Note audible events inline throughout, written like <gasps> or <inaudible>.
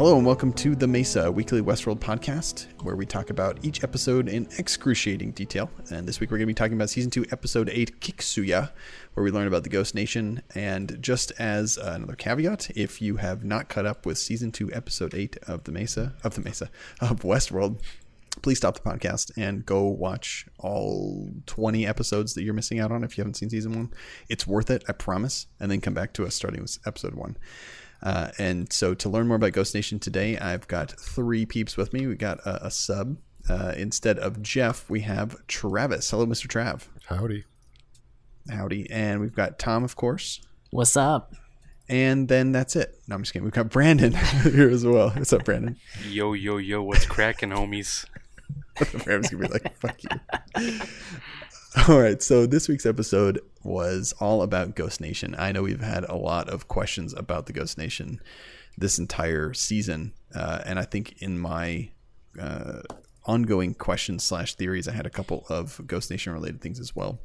Hello and welcome to the Mesa a weekly Westworld podcast, where we talk about each episode in excruciating detail. And this week we're going to be talking about season two, episode eight, Kiksuya, where we learn about the Ghost Nation. And just as another caveat, if you have not caught up with season two, episode eight of the Mesa of the Mesa of Westworld, please stop the podcast and go watch all 20 episodes that you're missing out on if you haven't seen season one. It's worth it, I promise. And then come back to us starting with episode one. Uh, and so to learn more about Ghost Nation today, I've got three peeps with me. We got a, a sub. Uh, instead of Jeff, we have Travis. Hello, Mr. Trav. Howdy. Howdy. And we've got Tom, of course. What's up? And then that's it. No, I'm just kidding. We've got Brandon <laughs> here as well. What's up, Brandon? Yo, yo, yo, what's cracking, homies? <laughs> Brandon's gonna be like, fuck you. <laughs> All right, so this week's episode was all about Ghost Nation. I know we've had a lot of questions about the Ghost Nation this entire season, uh, and I think in my uh, ongoing questions slash theories, I had a couple of Ghost Nation related things as well.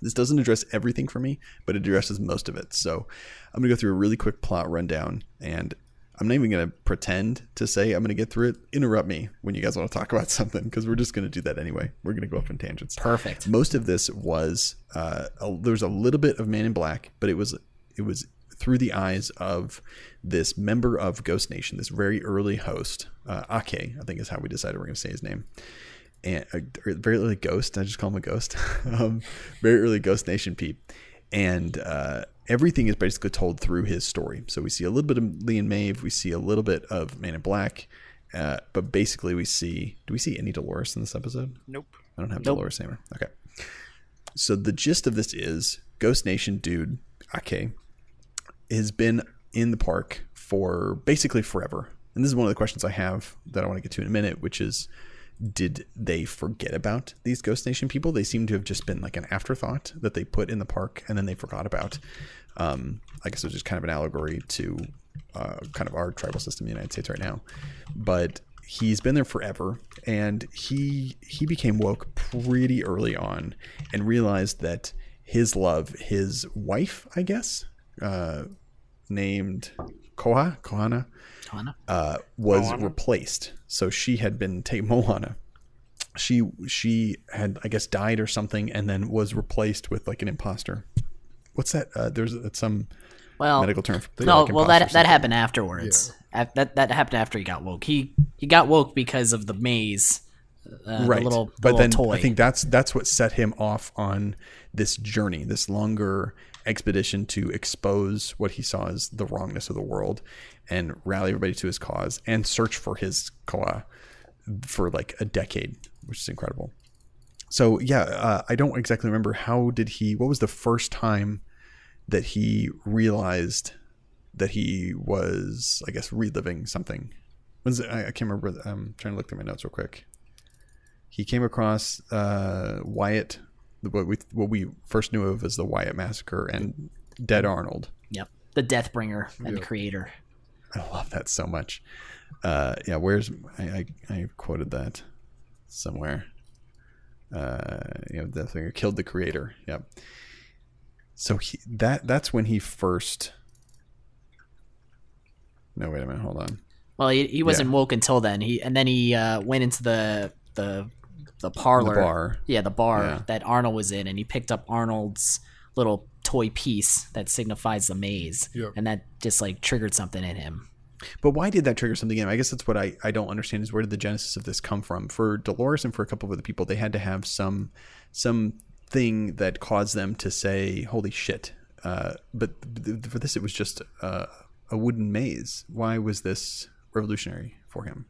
This doesn't address everything for me, but it addresses most of it. So I'm gonna go through a really quick plot rundown, and I'm not even going to pretend to say I'm going to get through it. Interrupt me when you guys want to talk about <laughs> something because we're just going to do that anyway. We're going to go off in tangents. Perfect. Most of this was uh, a, there was a little bit of Man in Black, but it was it was through the eyes of this member of Ghost Nation, this very early host, uh, Ake, I think is how we decided we're going to say his name. And uh, very early ghost, I just call him a ghost. <laughs> um, very early Ghost Nation peep, and uh, everything is basically told through his story. So we see a little bit of Lee and Maeve, we see a little bit of Man in Black, uh, but basically we see. Do we see any Dolores in this episode? Nope. I don't have Nope. Dolores Hammer. Okay. So the gist of this is Ghost Nation dude Ake has been in the park for basically forever. And this is one of the questions I have that I want to get to in a minute, which is did they forget about these Ghost Nation people? They seem to have just been like an afterthought that they put in the park and then they forgot about. Um, I guess it was just kind of an allegory to uh, kind of our tribal system in the United States right now. But he's been there forever, and he he became woke pretty early on and realized that his love, his wife, I guess, uh, named Koha Kohana, Hana? uh, was Moana? replaced. So she had been taken <laughs> Moana. She she had I guess died or something, and then was replaced with like an imposter. What's that? Uh, there's uh, some Well, medical term. For, no. like well, that that happened afterwards. Af- that that happened after he got woke. He he got woke because of the maze. Uh, right The little, the but little then toy. i think that's that's what set him off on this journey this longer expedition to expose what he saw as the wrongness of the world and rally everybody to his cause and search for his koa for like a decade which is incredible. So yeah uh, i don't exactly remember how did he what was the first time that he realized that he was i guess reliving something? When's it, I, I can't remember i'm trying to look through my notes real quick. He came across uh, Wyatt, what we what we first knew of as the Wyatt massacre, and Dead Arnold. yep, the Deathbringer and the creator. I love that so much. Uh, yeah, where's I, I I quoted that somewhere. Uh, you know, Death Bringer killed the creator. Yep. So he that that's when he first. No, wait a minute. Hold on. Well, he, he wasn't woke until then. He and then he uh, went into the the the parlor, The bar. Yeah, the bar Yeah. that Arnold was in, and he picked up Arnold's little toy piece that signifies the maze, Yep. and that just like triggered something in him. But why did that trigger something in him? I guess that's what I, I don't understand is where did the genesis of this come from? For Dolores and for a couple of other people, they had to have some some thing that caused them to say, "Holy shit!" Uh, but th- for this, it was just uh, a wooden maze. Why was this revolutionary for him?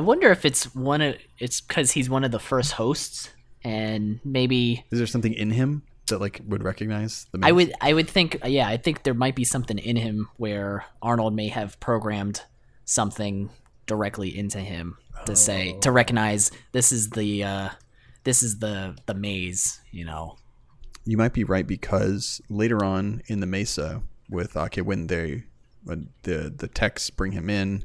I wonder if it's one of it's because he's one of the first hosts, and maybe Is there something in him that like would recognize the maze? I would I would think yeah I think there might be something in him where Arnold may have programmed something directly into him to say to recognize this is the uh, this is the the maze you know You might be right because later on in the Mesa with Ake, when they when the the techs bring him in,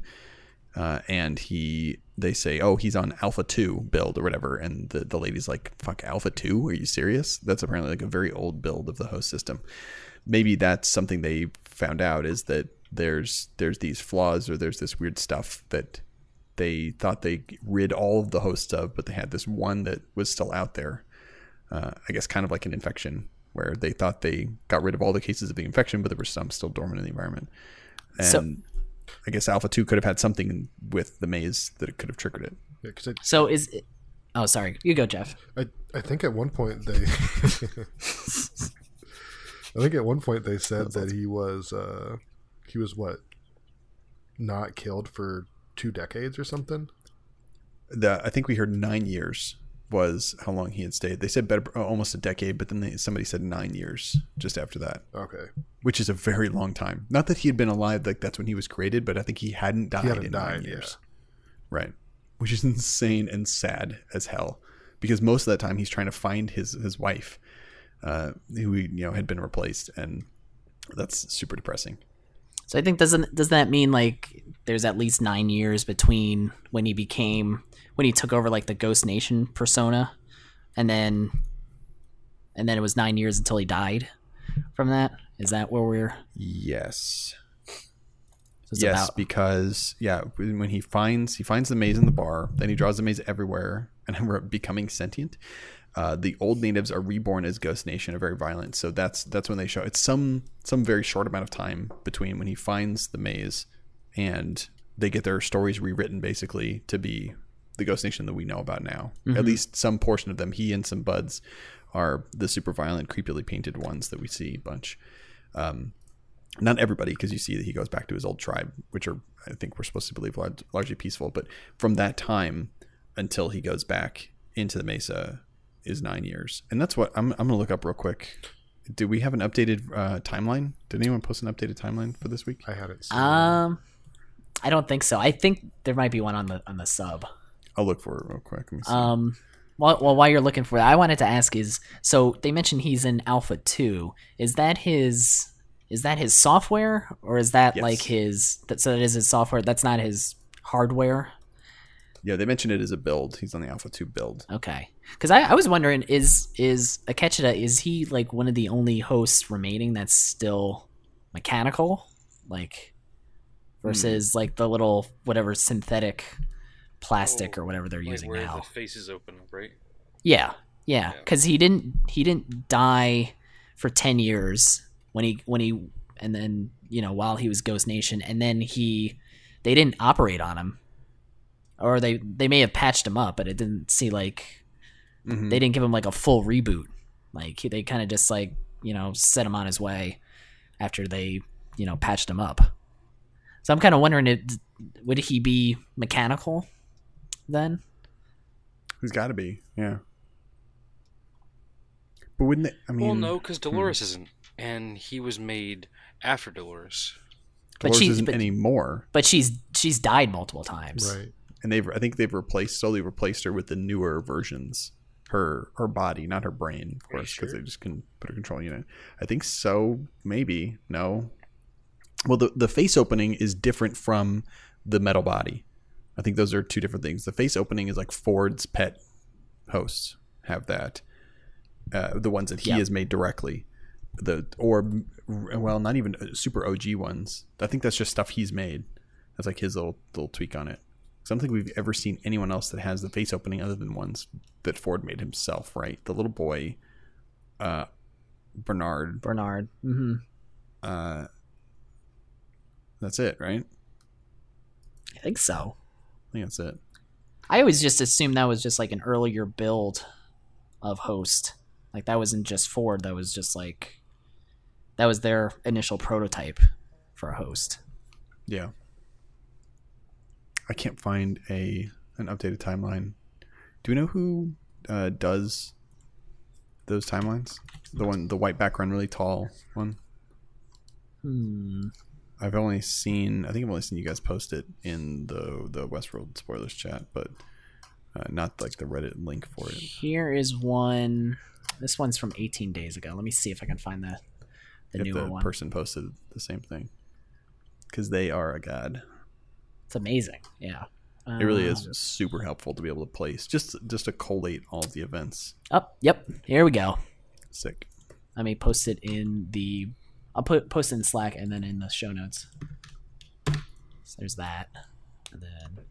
uh, and he they say, oh, he's on Alpha Two build or whatever, and the the lady's like, fuck Alpha Two, are you serious? That's apparently like a very old build of the host system. Maybe that's something they found out is that there's there's these flaws or there's this weird stuff that they thought they rid all of the hosts of, but they had this one that was still out there. Uh, I guess kind of like an infection where they thought they got rid of all the cases of the infection, but there were some still dormant in the environment. And So- I guess Alpha Two could have had something with the maze that could have triggered it. Yeah, 'cause I, So is it, oh sorry, you go, Jeff. I, I think at one point they. <laughs> I think at one point they said that he was uh, he was what not killed for two decades or something. the I think we heard nine years was how long he had stayed. They said better, uh, almost a decade, but then they, somebody said nine years just after that, Okay, which is a very long time. Not that he had been alive, like that's when he was created, but I think he hadn't died he hadn't in nine died. Yeah, years, right? Which is insane and sad as hell, because most of that time he's trying to find his his wife, uh, who you know had been replaced, and that's super depressing. So I think doesn't does that mean like there's at least nine years between when he became when he took over like the Ghost Nation persona, and then and then it was nine years until he died from that. Is that where we're? Yes. Yes, about- because yeah, when he finds he finds the maze in the bar, then he draws the maze everywhere, and <laughs> we're becoming sentient. Uh, the old natives are reborn as Ghost Nation, are very violent. So that's that's when they show. It's some some very short amount of time between when he finds the maze and they get their stories rewritten, basically to be the Ghost Nation that we know about now. At least some portion of them. He and some buds are the super violent, creepily painted ones that we see a bunch not everybody, because you see that he goes back to his old tribe, which are I think we're supposed to believe lar- largely peaceful. But from that time until he goes back into the Mesa is nine years, and that's what I'm. I'm gonna look up real quick. Do we have an updated uh, timeline? Did anyone post an updated timeline for this week? I hadn't seen. Um, I don't think so. I think there might be one on the on the sub. I'll look for it real quick. Let me see. Um, well, well, while you're looking for that, I wanted to ask is so they mentioned he's in Alpha Two. Is that his? Is that his software, or is that Yes. like his? That so that is his software. That's not his hardware. yeah, they mentioned it as a build. He's on the Alpha Two build. Okay, because I, I was wondering is is Akecheta is he like one of the only hosts remaining that's still mechanical, like versus like the little whatever synthetic plastic Oh, or whatever they're Like using where now. the faces open right? Yeah, yeah, Yeah. because he didn't he didn't die for ten years when he when he and then you know while he was Ghost Nation, and then he they didn't operate on him, or they they may have patched him up, but it didn't see like Mhm. they didn't give him like a full reboot. Like they kind of just like you know set him on his way after they you know patched him up. So I'm kind of wondering, it would he be mechanical then? He's got to be. Yeah. But wouldn't it? I mean, well, no, because hmm. Dolores isn't, and he was made after Dolores. But Dolores she- isn't but- anymore. But she's she's died multiple times. right. and they've I think they've replaced slowly replaced her with the newer versions. Her her body, not her brain, of course, because sure? they just can put a control unit. I think so. Maybe no. Well, the the face opening is different from the metal body. I think those are two different things. The face opening is like Ford's pet hosts have that. Uh, the ones that he Yeah. has made directly. The or well, not even uh, super OG ones. I think that's just stuff he's made. That's like his little little tweak on it. I don't think we've ever seen anyone else that has the face opening other than ones that Ford made himself. Right, the little boy, uh, Bernard. Bernard. hmm Uh, that's it, right? I think so. I think that's it. I always just assumed that was just like an earlier build of host. Like that wasn't just Ford. That was just like that was their initial prototype for a host. Yeah. I can't find a an updated timeline. Do we know who uh, does those timelines? The one, the white background, really tall one. Hmm. I've only seen. I think I've only seen you guys post it in the the Westworld spoilers chat, but uh, not like the Reddit link for it. Here is one. This one's from 18 days ago. Let me see if I can find the the if newer the one. person posted the same thing, because they are a god. it's amazing. Yeah. It really is super helpful to be able to place just just to collate all the events. Oh, yep. Here we go. Sick. Let me post it in the. I'll put post in Slack and then in the show notes. So there's that. And then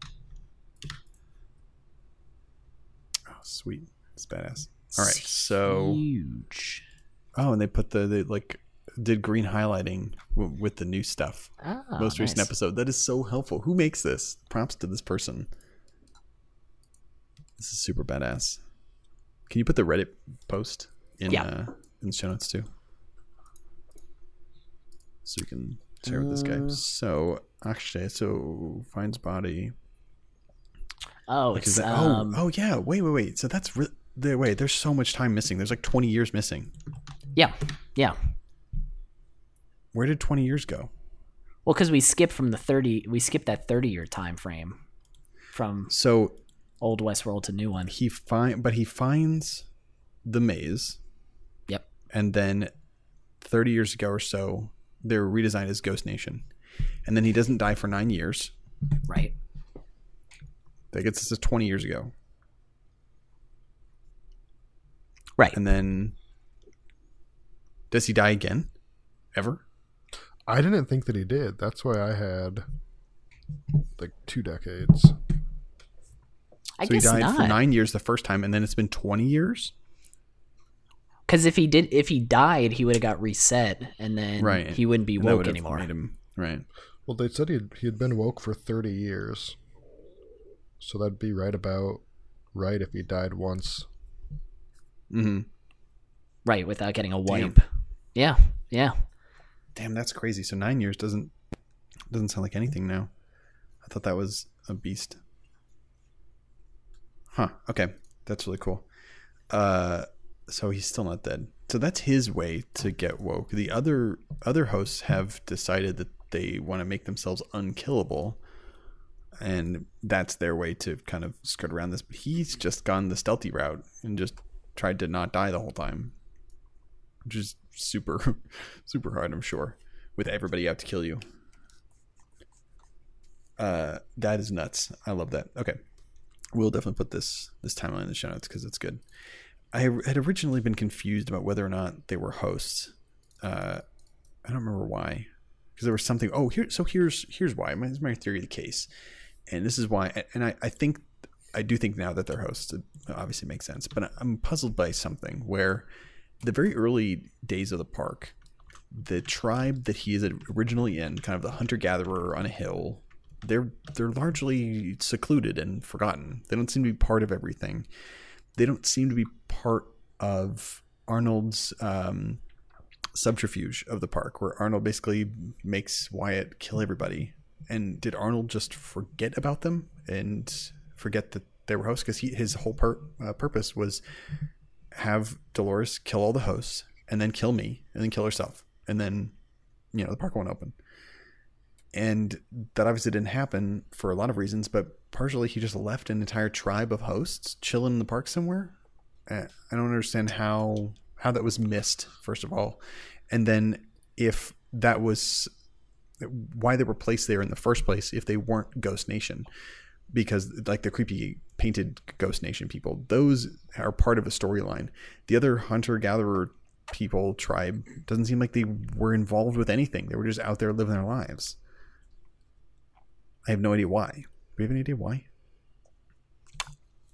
Oh, sweet. It's badass. All right. So, huge. oh, and they put the, they like, did green highlighting w- with the new stuff. Ah, Most recent episode. That is so helpful. Who makes this? Props to this person. This is super badass. Can you put the Reddit post in Yeah. uh, in the show notes too? So we can share with this guy. Uh. So actually, so finds body. Oh, Like, it's that, um, oh, oh yeah. Wait, wait, wait. So that's re- there. Wait, there's so much time missing. There's like 20 years missing. yeah, yeah. Where did 20 years go? Well, because we skipped from the thirty, we skipped that thirty-year time frame from So old Westworld to new one. he find, but he finds the maze. Yep. and then 30 years ago or so they were redesigned as ghost nation and then he doesn't die for nine years Right. that gets us to 20 years ago Right. and then does he die again ever I didn't think that he did. That's why I had like two decades. I so he guess died for nine years the first time and then it's been 20 years Because if he did, if he died, he would have got reset, and then right he wouldn't be And woke anymore. made him right Well, they said he had, he had been woke for 30 years. So that'd be right about right if he died once. hmm Right, without getting a wipe. Damn. Yeah, yeah. damn that's crazy so nine years doesn't doesn't sound like anything now i thought that was a beast huh okay that's really cool uh so he's still not dead. So that's his way to get woke. The other other hosts have decided that they want to make themselves unkillable and that's their way to kind of skirt around this. But he's just gone the stealthy route and just tried to not die the whole time which is super <laughs> super hard i'm sure with everybody out to kill you. Uh that is nuts. I love that. Okay. We'll definitely put this this timeline in the show notes because it's good i had originally been confused about whether or not they were hosts uh i don't remember why because there was something oh here so here's here's why my, my theory of the case and this is why and i i think i do think now that they're hosts it obviously makes sense but i'm puzzled by something where the very early days of the park the tribe that he is originally in, kind of the hunter gatherer on a hill, they're they're largely secluded and forgotten. They don't seem to be part of everything. They don't seem to be part of Arnold's um, subterfuge of the park, where Arnold basically makes Wyatt kill everybody. And did Arnold just forget about them and forget that they were hosts? Because his whole uh, purpose was have Dolores kill all the hosts and then kill me and then kill herself and then you know the park won't open and that obviously didn't happen for a lot of reasons but partially he just left an entire tribe of hosts chilling in the park somewhere. I don't understand how how that was missed first of all. And then if that was why they were placed there in the first place if they weren't ghost nation? Because like the creepy painted ghost nation people those are part of a storyline. The other hunter gatherer people tribe doesn't seem like they were involved with anything. They were just out there living their lives. I have no idea why do you have any idea why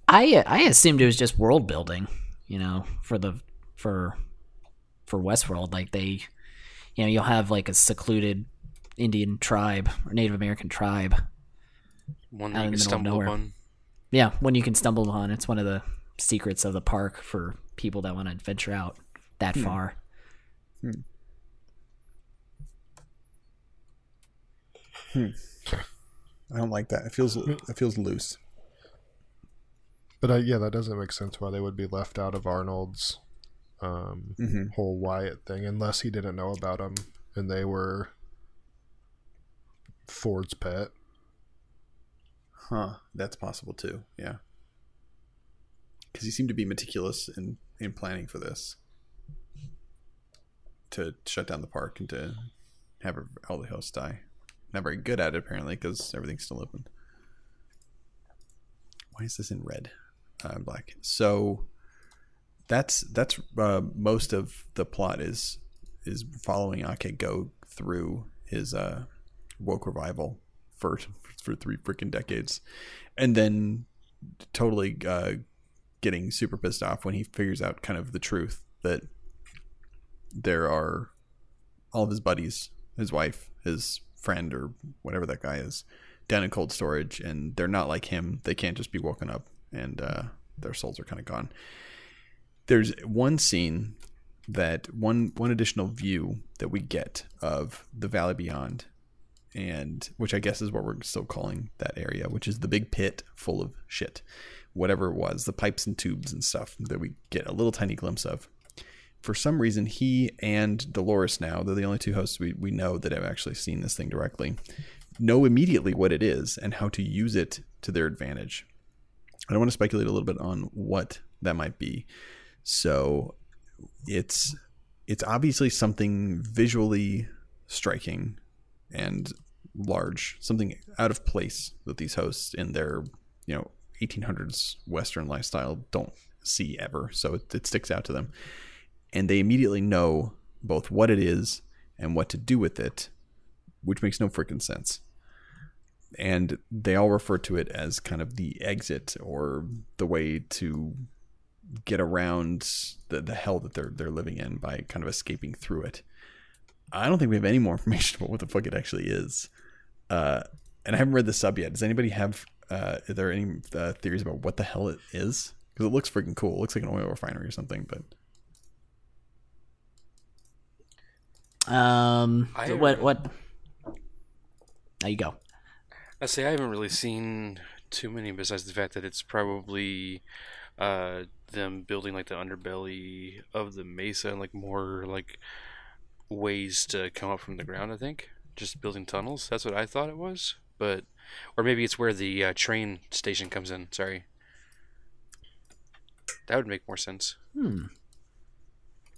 I I assumed it was just world building, you know, for the for for Westworld. Like they, you know, you'll have like a secluded Indian tribe or Native American tribe. One Out that in you the can middle of stumble nowhere. upon. Yeah, one you can stumble upon. It's one of the secrets of the park for people that want to venture out that hmm. far. Hmm. Hmm. I don't like that. It feels it feels loose. But uh, yeah, that doesn't make sense why they would be left out of Arnold's um, Mhm. whole Wyatt thing, unless he didn't know about them and they were Ford's pet. huh. That's possible too. Yeah. Because he seemed to be meticulous in in planning for this. To shut down the park and to have all the hosts die not very good at it apparently because everything's still open. Why is this in red? Uh, black. So that's that's uh, most of the plot is is following Ake go through his uh, woke revival for for three freaking decades, and then totally uh, getting super pissed off when he figures out kind of the truth that there are all of his buddies, his wife, his friend, or whatever that guy is, down in cold storage, and they're not like him. They can't just be woken up, and uh, their souls are kind of gone. There's one scene that one one additional view that we get of the valley beyond and which I guess is what we're still calling that area, which is the big pit full of shit, whatever it was, the pipes and tubes and stuff that we get a little tiny glimpse of. For some reason, he and Dolores now, they're the only two hosts we, we know that have actually seen this thing directly, know immediately what it is and how to use it to their advantage. I don't want to speculate a little bit on what that might be. So it's it's obviously something visually striking and large, something out of place that these hosts in their, you know, 1800s Western lifestyle don't see ever. So it, it sticks out to them. And they immediately know both what it is and what to do with it, which makes no freaking sense. And they all refer to it as kind of the exit or the way to get around the, the hell that they're they're living in by kind of escaping through it. I don't think we have any more <laughs> information about what the fuck it actually is. Uh, and I haven't read the sub yet. Does anybody have? Uh, are there any uh, theories about what the hell it is? Because it looks freaking cool. It looks like an oil refinery or something. But Um, I- what what? There you go. I say I haven't really seen too many besides the fact that it's probably uh, them building like the underbelly of the mesa and like more like ways to come up from the ground. I think just building tunnels. That's what I thought it was, but or maybe it's where the uh, train station comes in. Sorry, that would make more sense. Hmm.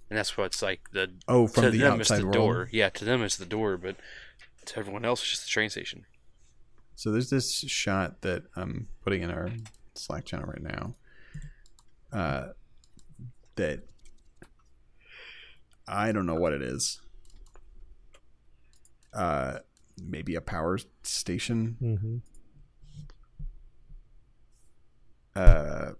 And that's what's like the oh, from to the them it's outside the world. door. Yeah, to them it's the door, but to everyone else it's just the train station. So there's this shot that I'm putting in our Slack channel right now. Uh, that I don't know what it is. Uh, maybe a power station. Mm-hmm. Uh,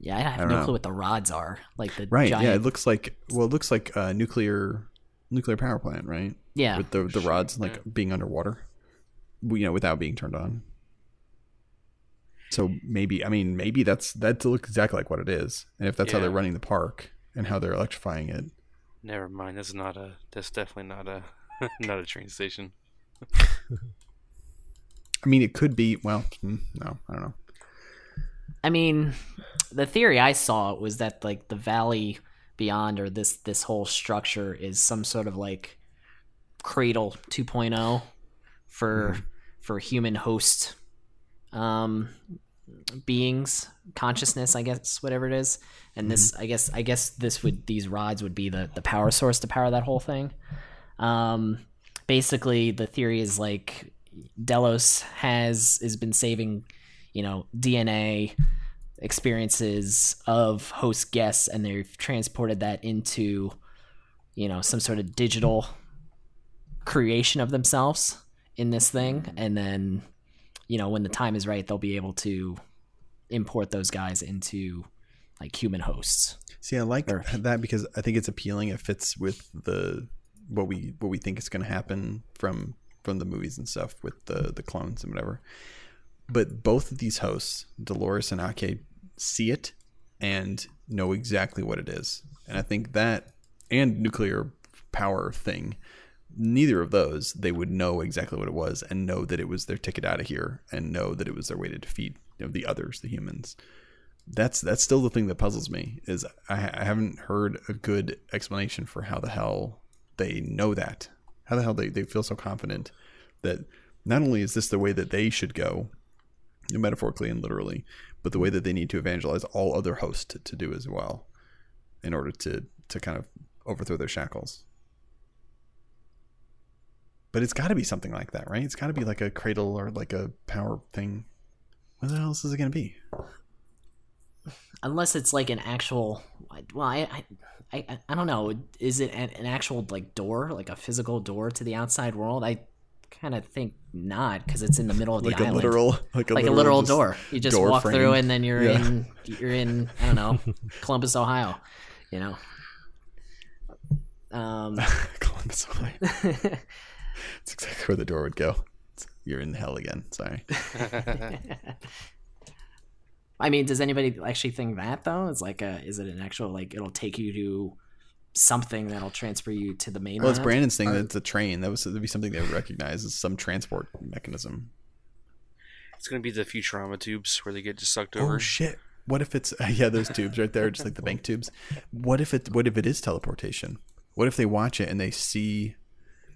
Yeah, I have don't no know. clue what the rods are. Like the right. giant. Yeah, it looks like well, it looks like a nuclear nuclear power plant, right? yeah. With the the rods like yeah. being underwater, you know, without being turned on. So maybe I mean maybe that's that looks exactly like what it is, and if that's how they're running the park and how they're electrifying it, Never mind. That's not a. That's definitely not a. <laughs> not a train station. <laughs> I mean it could be. Well, mm, no, I don't know. I mean, the theory I saw was that like the valley beyond or this this whole structure is some sort of like cradle 2.0 for for human host um beings consciousness i guess whatever it is. And this i guess i guess this would these rods would be the the power source to power that whole thing. Um basically the theory is like delos has has been saving you know dna experiences of host guests and they've transported that into you know some sort of digital creation of themselves in this thing and then you know when the time is right they'll be able to import those guys into like human hosts See, I like Or- that because I think it's appealing. It fits with the what we what we think is going to happen from from the movies and stuff with the the clones and whatever. But both of these hosts, Dolores and Ake, see it and know exactly what it is. And I think that and nuclear power thing, neither of those they would know exactly what it was and know that it was their ticket out of here and know that it was their way to defeat you know, the others, the humans that's that's still the thing that puzzles me is I, I haven't heard a good explanation for how the hell they know that how the hell they, they feel so confident that not only is this the way that they should go metaphorically and literally but the way that they need to evangelize all other hosts to, to do as well in order to to kind of overthrow their shackles but it's got to be something like that right it's got to be like a cradle or like a power thing what the hell else is it going to be unless it's like an actual. Well, I, I, I, I don't know. Is it an, an actual like door, like a physical door to the outside world? I kind of think not, because it's in the middle of the like a island. literal, like a like literal, a literal door. You just door walk frame. through, and then you're Yeah. in. You're in. I don't know, <laughs> Columbus, Ohio. You know. Um. <laughs> Columbus, Ohio. <laughs> It's exactly where the door would go. It's- You're in hell again. Sorry. I mean, does anybody actually think that though? It's like a. Is it an actual like? It'll take you to something that'll transfer you to the mainland. Well, it's Brandon's thing uh, that it's a train. That was that'd be something they would recognize as some transport mechanism. It's gonna be the Futurama tubes where they get just sucked oh, over. Oh shit! What if it's <laughs> yeah those tubes right there, just like the bank tubes? What if it? What if it is teleportation? What if they watch it and they see?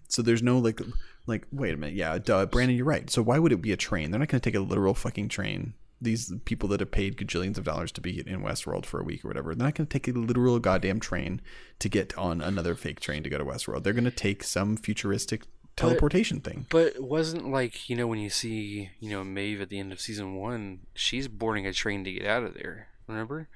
So there's no like like wait a minute yeah duh Brandon you're right. So why would it be a train? They're not going to take a literal fucking train. These people that have paid gajillions of dollars to be in Westworld for a week or whatever, they're not going to take a literal goddamn train to get on another fake train to go to Westworld. They're going to take some futuristic teleportation thing. But it wasn't like you know when you see you know Maeve at the end of season one, she's boarding a train to get out of there. Remember?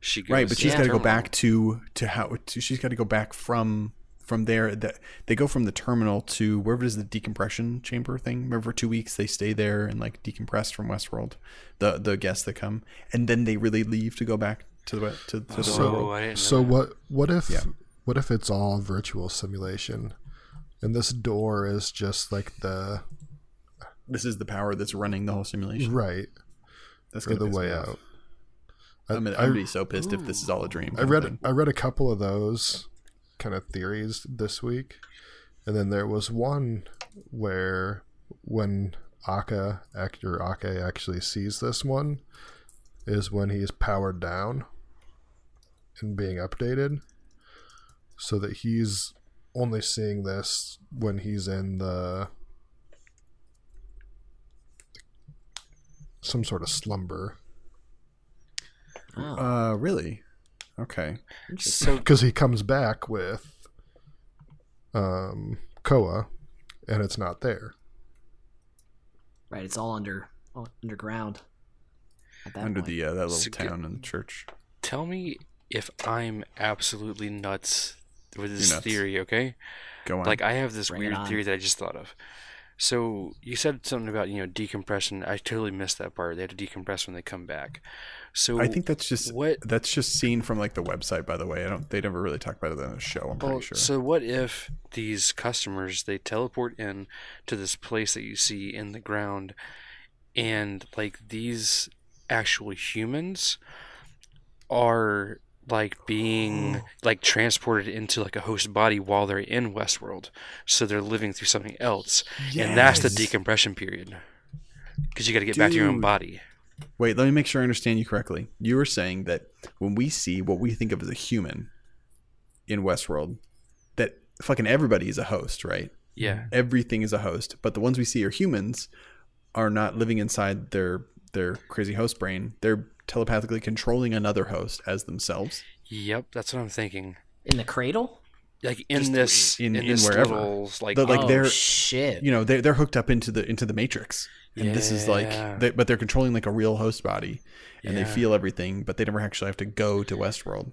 She goes right but she's got to go back to to how to, she's got to go back from from there that they go from the terminal to wherever it is the decompression chamber thing remember for two weeks they stay there and like decompress from westworld the the guests that come and then they really leave to go back to the to, to the So, world. I so what? What if? Yeah. What if it's all virtual simulation, and this door is just like the this is the power that's running the whole simulation right that's gonna the piss way out? I'm, gonna, I- I'm gonna be so pissed if this is all a dream I read I read a couple of those kind of theories this week, and then there was one where when Aka actor Ake actually sees this one is when he's powered down and being updated, so that he's only seeing this when he's in the some sort of slumber. Oh, uh really okay So <laughs> because he comes back with um Koa and it's not there. right. It's all under oh, underground. At that under point. the uh, that little So get- town and the church tell me if I'm absolutely nuts with this nuts. theory, okay? go on Like I have this Bring weird theory that I just thought of. So you said something about you know decompression. I totally missed that part. They have to decompress when they come back. So I think that's just what- that's just seen from like the website. By the way, I don't. They never really talk about it on the show. I'm pretty sure. So what if these customers they teleport in to this place that you see in the ground, and like these actual humans are like being <gasps> like transported into like a host body while they're in Westworld, so they're living through something else, and that's the decompression period. Because you got to get back to your own body. Wait, let me make sure I understand you correctly. You were saying that when we see what we think of as a human in Westworld, that fucking everybody is a host, right? Yeah. Everything is a host, but the ones we see are humans are not living inside their their crazy host brain. They're telepathically controlling another host as themselves. Yep. That's what I'm thinking. in the cradle. Like in Just this in- in, in this wherever. little like The- like oh they're- shit! You know, they're they're hooked up into the into the matrix, and this is like, they, but they're controlling like a real host body, and they feel everything, but they never actually have to go to Westworld.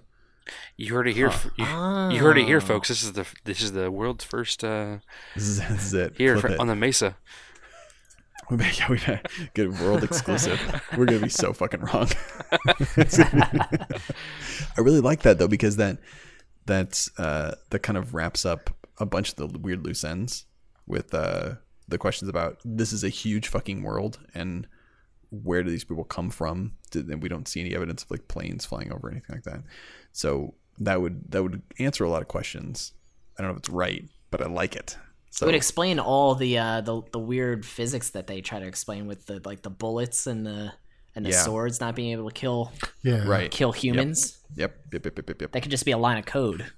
You heard it here. f- You, you heard it here, Oh. folks. This is the this is the world's first uh, This is, <laughs> it. here for, it. on the Mesa. <laughs> We better, yeah, we better get world exclusive. <laughs> We're gonna be so fucking wrong. I really like that though because that uh, that kind of wraps up a bunch of the weird loose ends with uh, the questions about this is a huge fucking world and where do these people come from? And we don't see any evidence of like planes flying over or anything like that. So that would that would answer a lot of questions. I don't know if it's right, but I like it. So It would explain all the uh, the the weird physics that they try to explain with the like the bullets and the and the Yeah. swords not being able to kill Yeah. right. kill humans. Yep. Yep. Yep. Yep. Yep. yep. That could just be a line of code.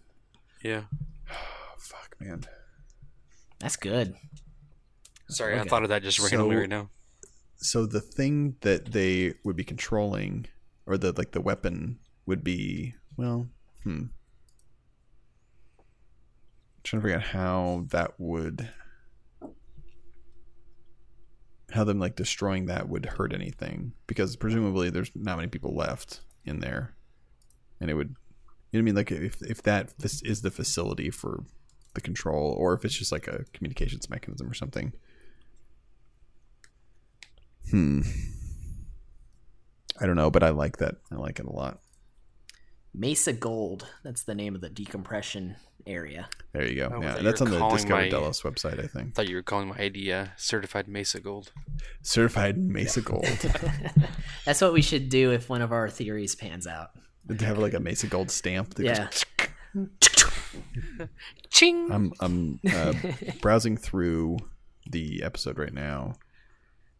Yeah. <sighs> Fuck, man. That's good. Sorry, I thought of that just randomly So- right now. so the thing that they would be controlling or the like the weapon would be well hmm trying to figure out how that would how them like destroying that would hurt anything because presumably there's not many people left in there, and it would. You know what I mean? Like if if that this is the facility for the control, or if it's just like a communications mechanism or something. Hmm. I don't know, but I like that. I like it a lot. Mesa Gold. That's the name of the decompression area. There you go. Oh, yeah, that's on the calling Discover my- Delos website, I think. I thought you were calling my ID uh, certified Mesa Gold. Certified Mesa Gold. <laughs> <laughs> That's what we should do if one of our theories pans out. to have like a Mesa Gold stamp. that goes Yeah. <laughs> Ching. I'm I'm uh, browsing through the episode right now,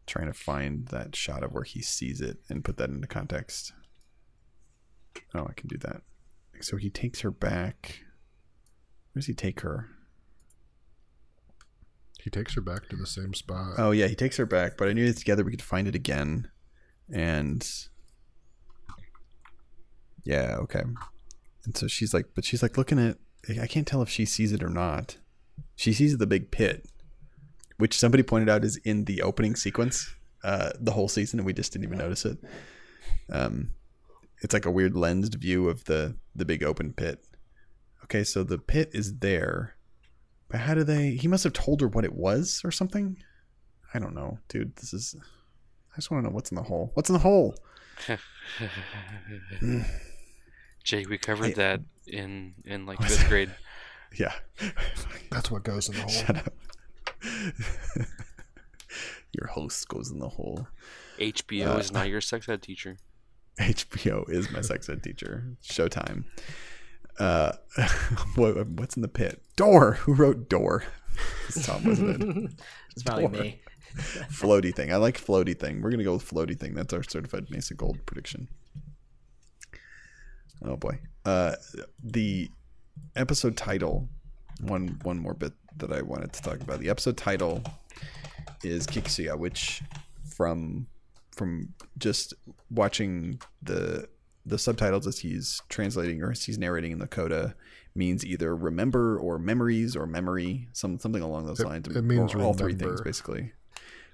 trying to find that shot of where he sees it and put that into context. Oh, I can do that. So he takes her back. Where does he take her? He takes her back to the same spot. Oh yeah, he takes her back. But I knew that together we could find it again, and yeah, okay. And so she's like, but she's like looking at. I can't tell if she sees it or not. She sees the big pit, which somebody pointed out is in the opening sequence, uh, the whole season, and we just didn't even notice it. Um, it's like a weird lensed view of the the big open pit. Okay, so the pit is there, but how do they? He must have told her what it was or something. I don't know, dude. This is. I just want to know what's in the hole. What's in the hole? <laughs> Jake, we covered Hey. that in in like <laughs> fifth grade. <laughs> Yeah. That's what goes in the hole. Shut up. Your host goes in the hole. HBO Uh, is not your sex ed teacher. HBO is my sex ed teacher. Showtime. Uh, <laughs> what, what's in the pit? Door. Who wrote door? <laughs> It's Tom, wasn't it? <laughs> It's probably Or- me. floaty thing. I like floaty thing. We're gonna go with floaty thing. That's our certified Mesa Gold prediction. Oh boy. Uh, the episode title. One one more bit that I wanted to talk about. The episode title is Kiksuya, which from from just watching the the subtitles as he's translating or as he's narrating in the coda means either remember or memories or memory, some something along those It- lines. it means or all three things basically.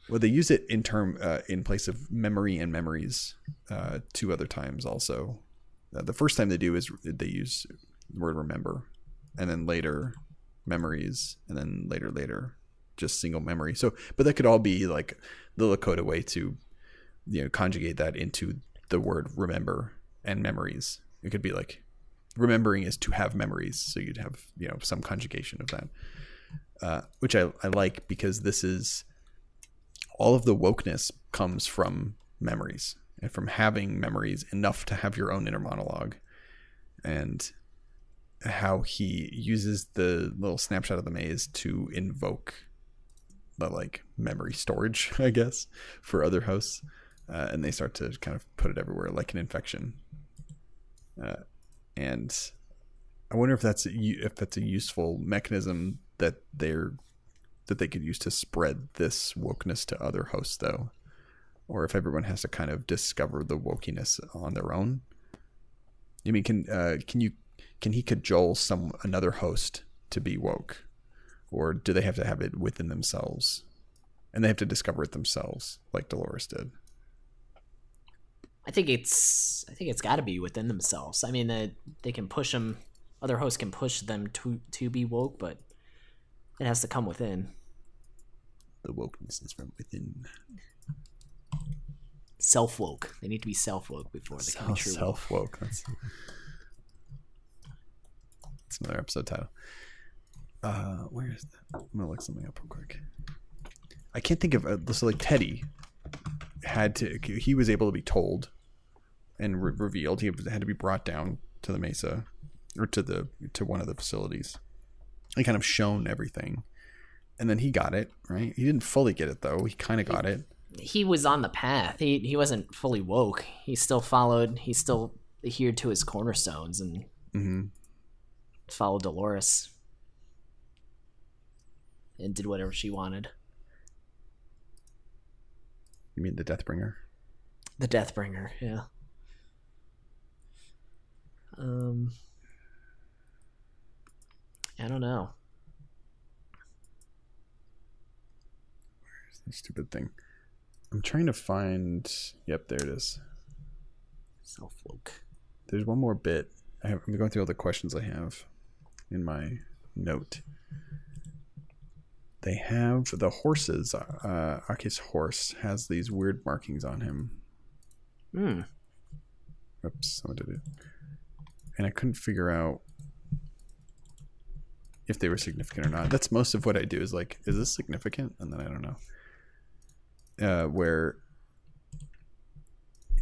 Well, they use it in term uh, in place of memory and memories uh, two other times also. Uh, the first time they do is they use the word remember, and then later memories, and then later later just single memory. So, but that could all be like the Lakota way to you know conjugate that into the word remember and memories. It could be like remembering is to have memories, so you'd have you know some conjugation of that, uh, which I, I like because this is all of the wokeness comes from memories and from having memories enough to have your own inner monologue and how he uses the little snapshot of the maze to invoke the like memory storage <laughs> i guess for other hosts uh, and they start to kind of put it everywhere like an infection. Uh, and i wonder if that's a, if that's a useful mechanism that they're that they could use to spread this wokeness to other hosts though or if everyone has to kind of discover the wokeness on their own. I mean can uh, can you can he cajole some another host to be woke or do they have to have it within themselves? And they have to discover it themselves like dolores did I think it's I think it's got to be within themselves. I mean, uh, they can push them. Other hosts can push them to to be woke, but it has to come within. the wokeness is from within Self woke. They need to be self woke before they can be true. self woke that's that's another episode title uh where is that i'm gonna look something up real quick i can't think of uh, so like teddy had to he was able to be told and re- revealed he had to be brought down to the mesa or to the to one of the facilities and kind of shown everything and then he got it right he didn't fully get it though he kind of got it He was on the path. He he wasn't fully woke. He still followed. He still adhered to his cornerstones and hmm followed Dolores and did whatever she wanted. You mean the deathbringer The Deathbringer, yeah. Um, I don't know. Where's the stupid thing i'm trying to find yep there it is Self woke. there's one more bit. I have, I'm going through all the questions I have in my note. They have the horses. Uh, Ake's horse has these weird markings on him. Hmm. Oops, someone did it. And I couldn't figure out if they were significant or not. That's most of what I do is like, is this significant? And then I don't know. Uh, where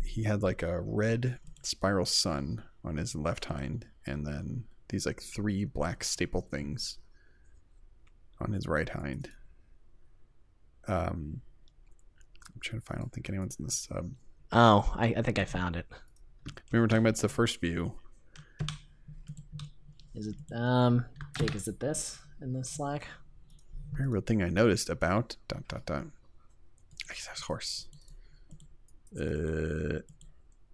he had like a red spiral sun on his left hind, and then these like three black staple things on his right hind. Um, I'm trying to find. I don't think anyone's in the sub. Oh, I, I think I found it. Remember talking about it's the first view. Is it um Jake, is it this in the Slack? Very real thing I noticed about dot dot dot. I guess that's horse. Uh,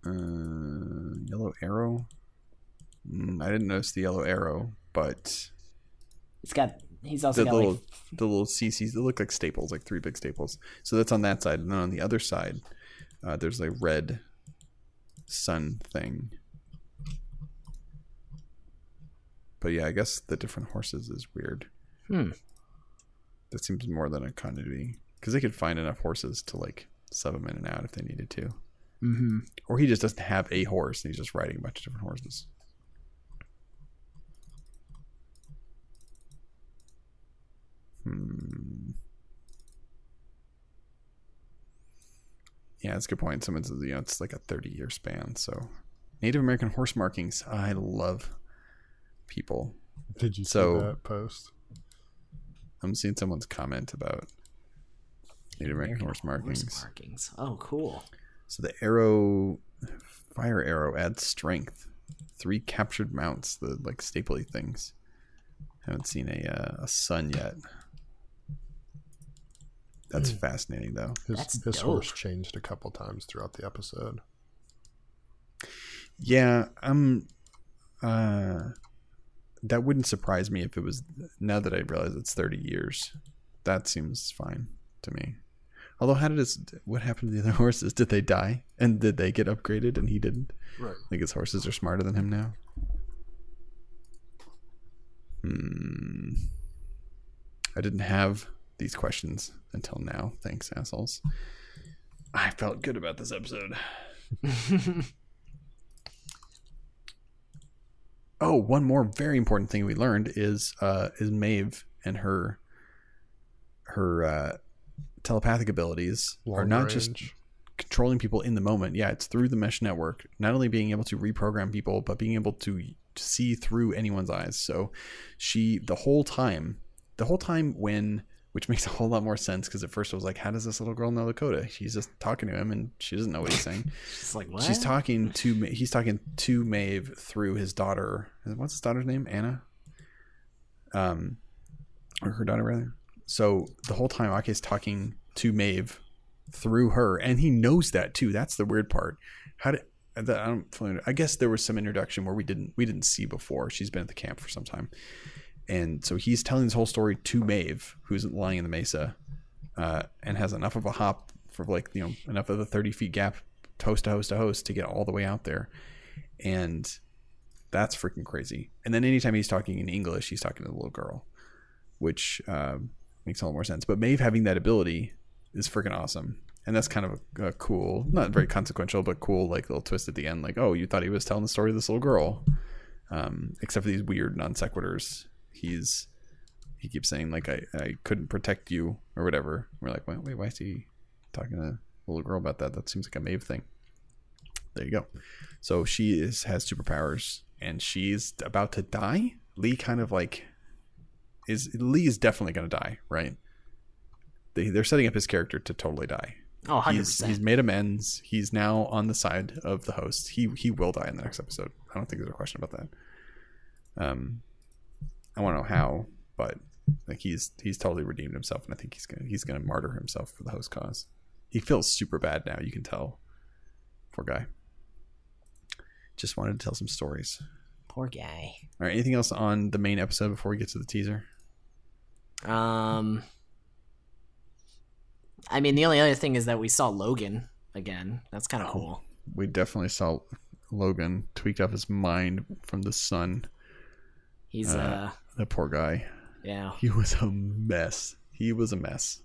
uh, yellow arrow. Mm, I didn't notice the yellow arrow, but It's got he's also the got little like the little CCs they look like staples, like three big staples. So that's on that side, and then on the other side, uh, there's a red sun thing. But yeah, I guess the different horses is weird. hmm. That seems more than a continuity because they could find enough horses to like sub them in and out if they needed to, Mm-hmm. or he just doesn't have a horse and he's just riding a bunch of different horses. Hmm. Yeah, that's a good point. Someone says, you know, it's like a 30 year span. So, Native American horse markings. I love people. Did you So- see that post? I'm seeing someone's comment about Native American, horse markings. markings. Oh, cool. So the arrow, fire arrow adds strength. Three captured mounts, the like stapley things. Haven't seen a uh, a sun yet. That's fascinating though. His, That's his dope. horse changed a couple times throughout the episode. Yeah, I'm. Uh, that wouldn't surprise me if it was. Now that I realize it's 30 years, that seems fine to me. Although, how did his? What happened to the other <laughs> horses? Did they die? And did they get upgraded and he didn't? Right. Like his horses are smarter than him now. Hmm. I didn't have these questions until now. Thanks, assholes. I felt good about this episode. <laughs> oh, one more very important thing we learned is uh is Maeve and her her uh telepathic abilities are Long not just controlling people in the moment. Yeah, it's through the mesh network. Not only being able to reprogram people, but being able to see through anyone's eyes. So she the whole time, the whole time when which makes a whole lot more sense because at first I was like, how does this little girl know Lakota? She's just talking to him and she doesn't know what he's saying. <laughs> She's like, what? She's talking to Ma- he's talking to Maeve through his daughter. What's his daughter's name? Anna. Um, or her daughter rather. So the whole time Ake's talking to Maeve through her, and he knows that too. That's the weird part. How did? I don't. I guess there was some introduction where we didn't we didn't see before. She's been at the camp for some time, and so he's telling this whole story to Maeve, who's lying in the mesa, uh, and has enough of a hop for like you know enough of a thirty feet gap, host to host to host, to get all the way out there, and that's freaking crazy. And then anytime he's talking in English, he's talking to the little girl, which uh, makes a lot more sense. But Maeve having that ability is freaking awesome. And that's kind of a, a cool, not very consequential, but cool, like little twist at the end. Like, oh, you thought he was telling the story of this little girl, um, except for these weird non sequiturs. He's he keeps saying like I, I couldn't protect you or whatever. We're like, wait, wait, why is he talking to a little girl about that? That seems like a Maeve thing. There you go. So she is has superpowers and she's about to die. Lee kind of like is Lee is definitely going to die, right? They they're setting up his character to totally die. oh, 100%. He's he's made amends. He's now on the side of the host. He he will die in the next episode. I don't think there's a question about that. Um, I want to know how, but like he's he's totally redeemed himself, and I think he's gonna he's gonna martyr himself for the host cause. He feels super bad now. You can tell. Poor guy. Just wanted to tell some stories. Poor guy. All right. Anything else on the main episode before we get to the teaser? Um, I mean, the only other thing is that we saw Logan again. That's kind of cool. We definitely saw. Logan tweaked off his mind from the sun. He's uh, Uh, That poor guy. yeah. He was a mess. He was a mess.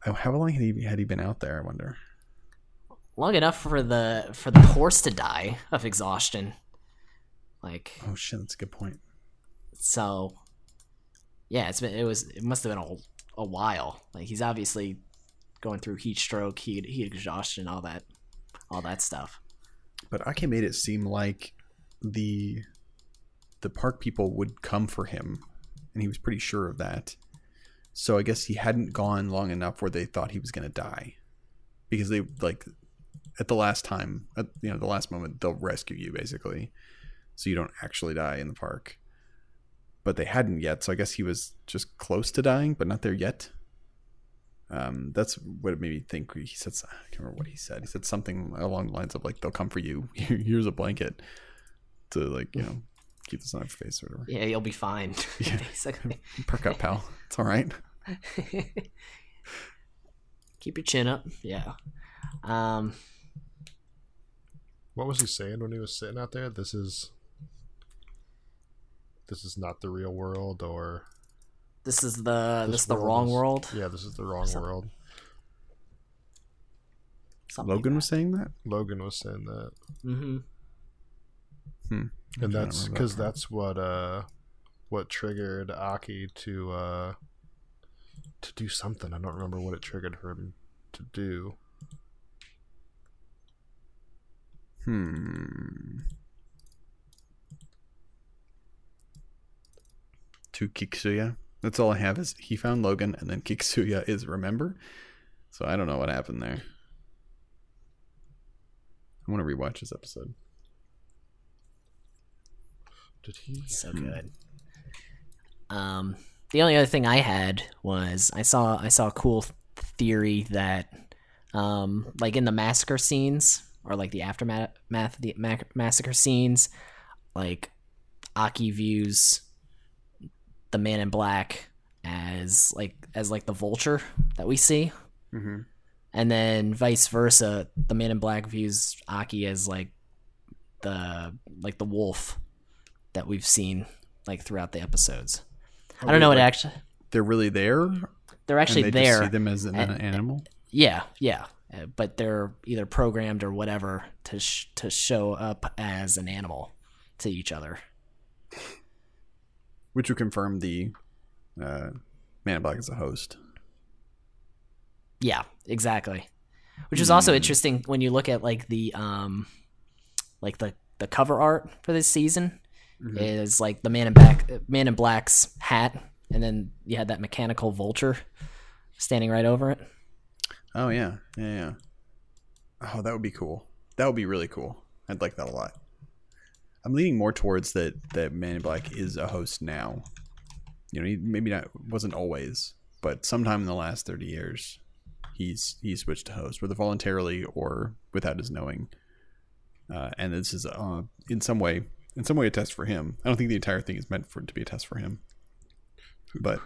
How long had he had he been out there? I wonder. Long enough for the for the horse to die of exhaustion. Like Oh shit, that's a good point. so yeah, it's been it was it must have been a, a while. Like he's obviously going through heat stroke, heat heat exhaustion, all that all that stuff. But Ake made it seem like the the park people would come for him, and he was pretty sure of that. So I guess he hadn't gone long enough where they thought he was going to die, because they like at the last time, at you know the last moment, they'll rescue you basically, so you don't actually die in the park. But they hadn't yet, so I guess he was just close to dying, but not there yet. Um, that's what it made me think. He said, I can't remember what he said. He said something along the lines of like, "They'll come for you. <laughs> Here's a blanket to like, you know, keep this on your face or whatever." Yeah, you'll be fine. <laughs> Yeah. Basically. Perk up, pal. It's all right. <laughs> Keep your chin up. Yeah. Um What was he saying when he was sitting out there? This is this is not the real world, or this is the this, This is the wrong is- world. yeah, this is the wrong Some- world. Something Logan was saying that. Logan was saying that, Mm-hmm. Hmm. and I'm trying to that's because that that's what uh what triggered Aki to uh to do something. I don't remember what it triggered him to do. Hmm. To Kiksuya. That's all I have is he found Logan and then Kiksuya is remember. So I don't know what happened there. I want to rewatch this episode. Did he? So Hmm. good. Um, the only other thing I had was I saw I saw a cool theory that, um, like in the massacre scenes or like the aftermath math the massacre scenes, like Aki views the Man in Black as like as like the vulture that we see, Mm-hmm. and then vice versa. The Man in Black views Aki as like the like the wolf that we've seen like throughout the episodes. I don't know what actually They're really there. they're actually and they there. See them as an And- animal. Yeah, yeah, Uh, but they're either programmed or whatever to sh- to show up as an animal to each other. <laughs> which would confirm the uh, Man in Black as a host. Yeah, exactly. Which is also Hmm. interesting when you look at like the um like the the cover art for this season Mm-hmm. is like the man in black man in black's hat and then you had that mechanical vulture standing right over it. Oh yeah, yeah, yeah. Oh, that would be cool. That would be really cool. I'd like that a lot. I'm leaning more towards that that Man in Black is a host now. You know, he maybe not wasn't always, but sometime in the last 30 years, he's he switched to host, whether voluntarily or without his knowing. Uh, and this is uh, in some way, in some way, a test for him. I don't think the entire thing is meant for it to be a test for him, but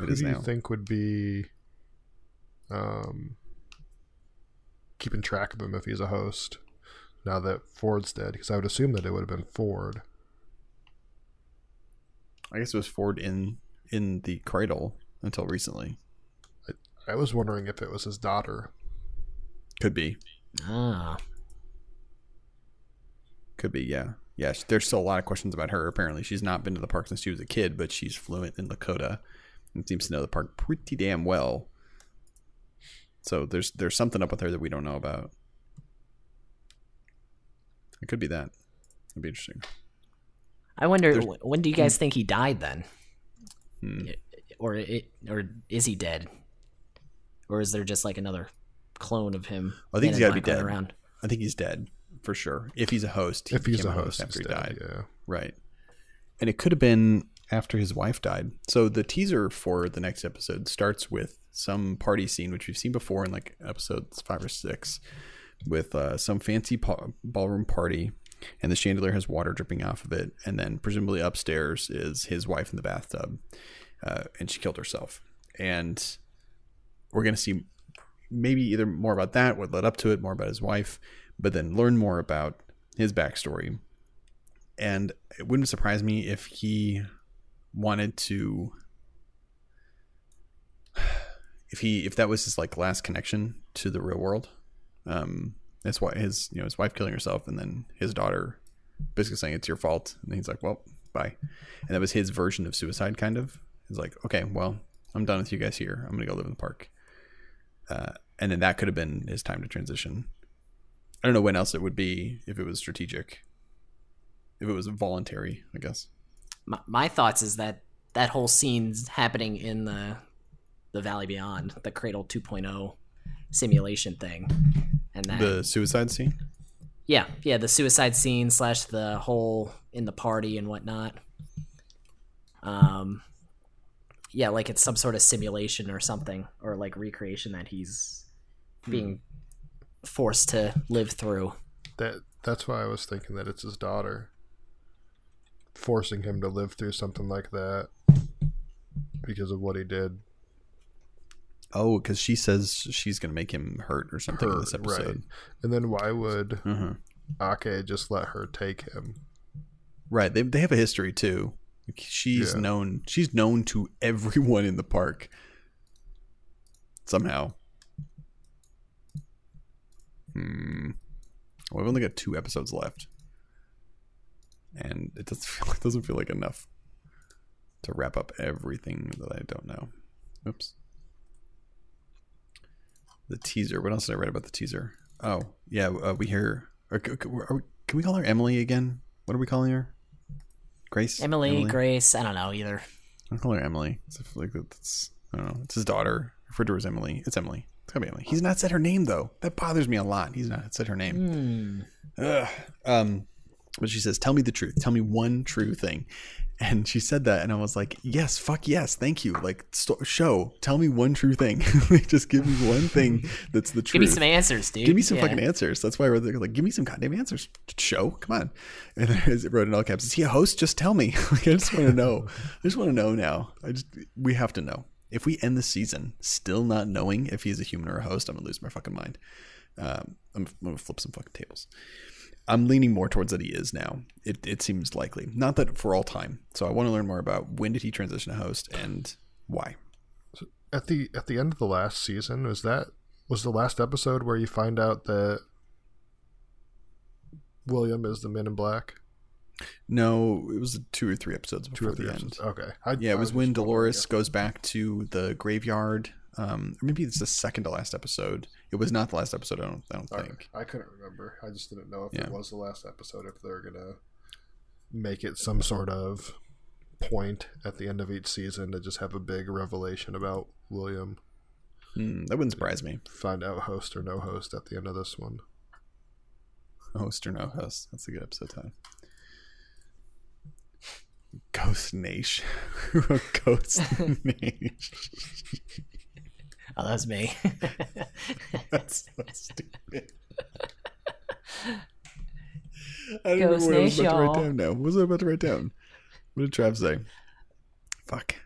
it Who is do you now. think would be um keeping track of him if he's a host? Now that Ford's dead, because I would assume that it would have been Ford. I guess it was Ford in in the cradle until recently. I was wondering if it was his daughter. Could be. Ah. Could be, yeah. Yeah, there's still a lot of questions about her. Apparently, she's not been to the park since she was a kid, but she's fluent in Lakota and seems to know the park pretty damn well. So there's there's something up with her that we don't know about. It could be that. It'd be interesting. I wonder There's- when do you guys think he died then? Hmm. Or it or is he dead? Or is there just like another clone of him? I think he's gotta be dead. Around? I think he's dead for sure. If he's a host, he If he's a host, after he died. yeah. Right. And it could have been after his wife died. So the teaser for the next episode starts with some party scene, which we've seen before in like episodes five or six, with uh, some fancy pa- ballroom party. And the chandelier has water dripping off of it. And then presumably upstairs is his wife in the bathtub. Uh, and she killed herself. And we're going to see maybe either more about that, what led up to it, more about his wife. But then learn more about his backstory. And it wouldn't surprise me if he wanted to <sighs> if he if that was his like last connection to the real world. Um that's why his you know his wife killing herself and then his daughter basically saying it's your fault and he's like, Well, bye. And that was his version of suicide kind of. He's like, Okay, well, I'm done with you guys here. I'm gonna go live in the park. Uh, and then that could have been his time to transition. I don't know when else it would be if it was strategic. If it was voluntary, I guess. My, my thoughts is that that whole scene's happening in the the Valley Beyond, the Cradle 2.0 simulation thing, and that The suicide scene. yeah, yeah, the suicide scene slash the whole in the party and whatnot. Um, yeah, like it's some sort of simulation or something, or like recreation that he's being forced to live through. That that's why I was thinking that it's his daughter forcing him to live through something like that because of what he did. Oh, because she says she's gonna make him hurt or something in this episode. right. And then why would Uh-huh. Ake just let her take him? Right. They they have a history too. She's Yeah. known. She's known to everyone in the park. Somehow. Hmm. Well, we've only got two episodes left, and it doesn't <laughs> feel it doesn't feel like enough to wrap up everything that I don't know. Oops. The teaser. What else did I write about the teaser? Oh, yeah. Uh, we hear. C- are we, can we call her Emily again? What are we calling her? Grace. Emily, Grace, I don't know either. I call her Emily. It's like that's I don't know. It's his daughter. Referred to her as Emily. It's Emily. It's gotta be Emily. He's not said her name though. That bothers me a lot. He's not said her name. Hmm. Um, but she says, "Tell me the truth. Tell me one true thing." And she said that, and I was like, "Yes, fuck yes, thank you. Like, sto- show. Tell me one true thing. <laughs> Just give me one thing that's the truth. Give me some answers, dude. Give me some Yeah. fucking answers. That's why I wrote there, like, give me some goddamn answers. Show, come on. And then I wrote in all caps, is he a host? Just tell me. <laughs> like, I just want to know. I just want to know now. I just, we have to know. If we end the season still not knowing if he's a human or a host, I'm gonna lose my fucking mind. Um, I'm, I'm gonna flip some fucking tables. I'm leaning more towards that he is now. It, it seems likely. Not that for all time. So I want to learn more about when did he transition to host and why. At the at the end of the last season, was that was the last episode where you find out that William is the Men in Black? No, it was two or three episodes before three the end. Okay. I, Yeah, it I was when wondering, Dolores goes back to the graveyard. Um, or maybe it's the second to last episode. It was not the last episode. I don't. I don't think. I couldn't remember. I just didn't know if Yeah. it was the last episode. If they're gonna make it some sort of point at the end of each season to just have a big revelation about William. Hmm, that wouldn't surprise me. Find out host or no host at the end of this one. Host or no host. That's a good episode time. Ghost Nation. <laughs> Ghost Nation. <laughs> Oh, that's me. <laughs> That's so stupid. I don't Ghost remember what I was about to write Nation. down now. What was I about to write down? What did Trav say? Fuck.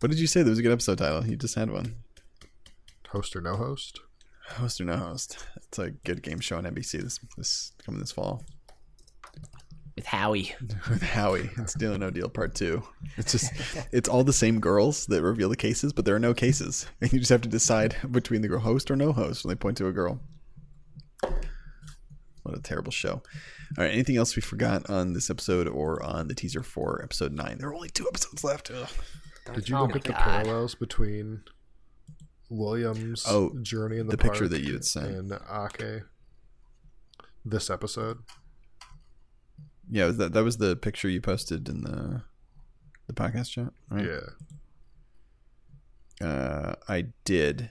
What did you say? There was a good episode title. You just had one. Host or no host? Host or no host? It's a good game show on NBC this this coming this fall With Howie. <laughs> with Howie. It's Deal or No Deal Part Two. It's just <laughs> it's all the same girls that reveal the cases, but there are no cases, and you just have to decide between the girl host or no host when they point to a girl. What a terrible show! All right, anything else we forgot on this episode or on the teaser for episode nine? There are only two episodes left. Ugh. Did you Oh look my at the parallels between William's Oh, journey in the, the picture that you had sent. and Ake? This episode. Yeah, that that was the picture you posted in the the podcast chat, right? Yeah. Uh, I did,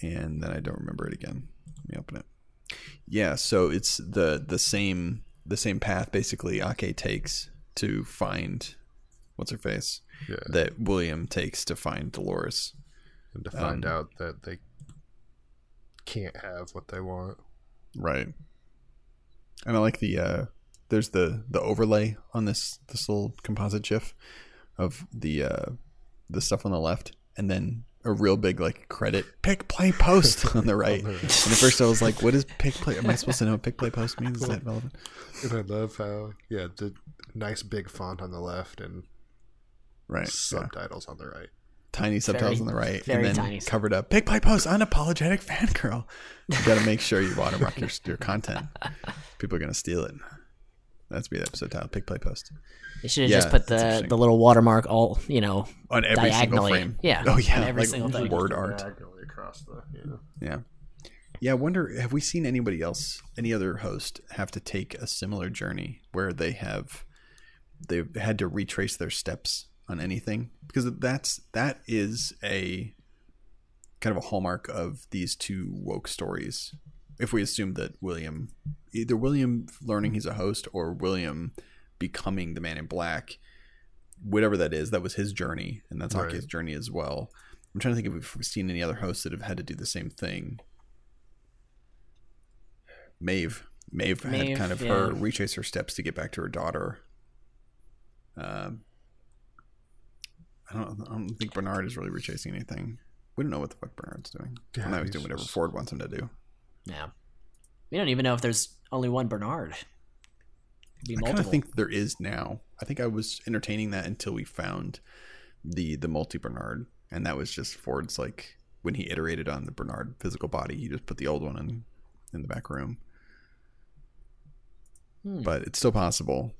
and then I don't remember it again. Let me open it. Yeah, so it's the the same the same path basically. Ake takes to find what's her face Yeah. that William takes to find Dolores. and to find um, out that they can't have what they want. Right. And I like the uh there's the the overlay on this this little composite gif of the uh the stuff on the left and then a real big like credit PicPlayPost <laughs> on the right. And at first I was like, what is pick play? Am I supposed to know what PicPlayPost means? Is that relevant? And I love how yeah, the nice big font on the left and Right. yeah. subtitles on the right. Tiny subtitles on the right, very and then tiny. covered up. PicPlayPost, unapologetic fan girl. <laughs> You got to make sure you watermark your, your content. People are gonna steal it. That's be the episode title. PicPlayPost They should have Yeah, just put the the little watermark all you know on every single frame. Yeah, Oh yeah. on every like single thing. word art. Diagonally across the yeah. Yeah. Yeah, I wonder have we seen anybody else, any other host have to take a similar journey where they have they've had to retrace their steps on anything? Because that's that is a kind of a hallmark of these two woke stories. If we assume that William either William learning he's a host or William becoming the man in black, whatever that is, that was his journey, and that's Right. Aki's journey as well. I'm trying to think if we've seen any other hosts that have had to do the same thing. Maeve. Maeve, had kind of her retrace her steps to get back to her daughter. Um, I don't. I don't think Bernard is really retracing anything. We don't know what the fuck Bernard's doing. Yeah, Yeah, now he's he's doing whatever just- Ford wants him to do. Yeah. We don't even know if there's only one Bernard. Be I kind of think there is now. I think I was entertaining that until we found the the multi Bernard, and that was just Ford's like when he iterated on the Bernard physical body, he just put the old one in in the back room. Hmm. But it's still possible.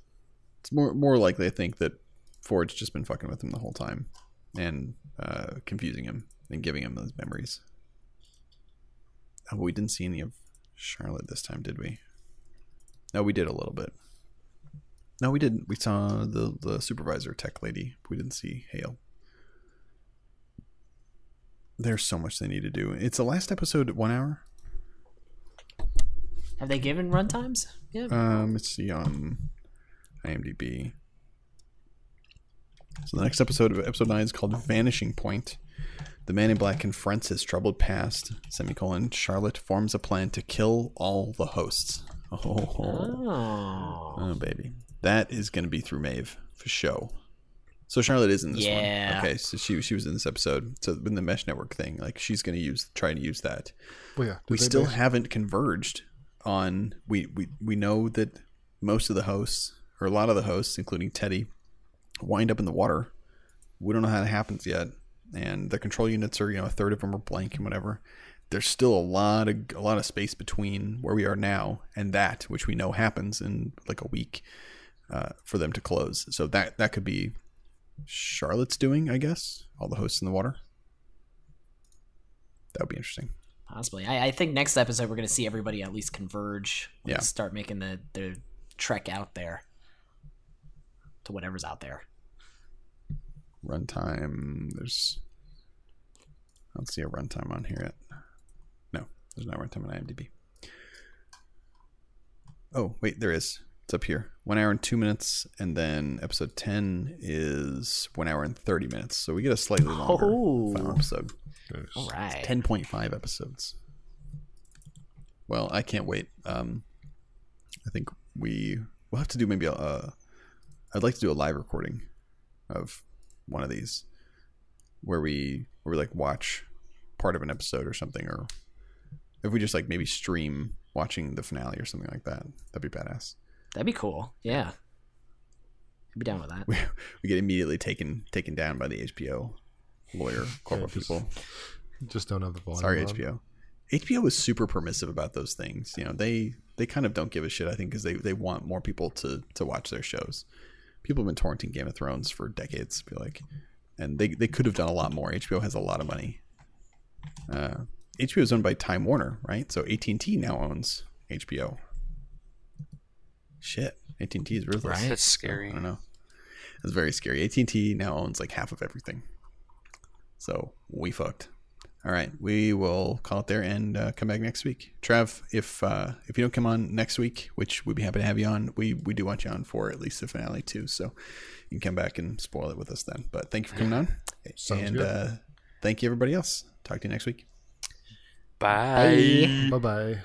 It's more more likely I think that Ford's just been fucking with him the whole time and uh, confusing him and giving him those memories. Oh, we didn't see any of Charlotte this time, did we? No, we did a little bit. No, we didn't. We saw the the supervisor tech lady. We didn't see Hale. There's so much they need to do. It's the last episode at one hour. Have they given runtimes? Yeah. Um, let's see on IMDb. So the next episode of episode nine is called "Vanishing Point." The Man in Black confronts his troubled past. Semicolon. Charlotte forms a plan to kill all the hosts. Oh, oh. oh baby, that is going to be through Maeve for show. So Charlotte is in this Yeah. one. Okay, so she she was in this episode. So in the mesh network thing, like she's going to use try to use that Well, yeah. we did they still base- haven't converged on we, we we know that most of the hosts or a lot of the hosts including teddy wind up in the water we don't know how that happens yet and the control units are you know a third of them are blank and whatever there's still a lot of a lot of space between where we are now and that which we know happens in like a week uh, for them to close so that that could be charlotte's doing i guess all the hosts in the water that would be interesting Possibly. I, I think next episode we're going to see everybody at least converge. Yeah. Start making the, the trek out there to whatever's out there. Runtime. There's I don't see a runtime on here yet. No, there's no runtime on IMDb. Oh wait, there is. It's up here. One hour and two minutes, and then episode ten is one hour and thirty minutes. So we get a slightly longer Oh. final episode. All right. Ten point five episodes. Well, I can't wait. Um, I think we we'll have to do maybe a. Uh, I'd like to do a live recording of one of these, where we where we like watch part of an episode or something, or if we just like maybe stream watching the finale or something like that. That'd be badass. That'd be cool. Yeah. I'd be down with that. <laughs> We, we get immediately taken taken down by the HBO lawyer <laughs> corporate just- people. just don't have the volume. Sorry, on. HBO. HBO is super permissive about those things. You know, they they kind of don't give a shit. I think because they they want more people to to watch their shows. People have been torrenting Game of Thrones for decades. I feel like, and they they could have done a lot more. HBO has a lot of money. Uh, HBO is owned by Time Warner, right? So AT and T now owns HBO. Shit, AT and T is ruthless. Right. That's scary. I don't know. It's very scary. AT and T now owns like half of everything. So we fucked. All right, we will call it there and uh, come back next week. Trav, if uh, if you don't come on next week, which we'd be happy to have you on, we we do want you on for at least the finale too. So you can come back and spoil it with us then. But thank you for coming on, <laughs> and good. uh, thank you everybody else. Talk to you next week. Bye. Bye bye.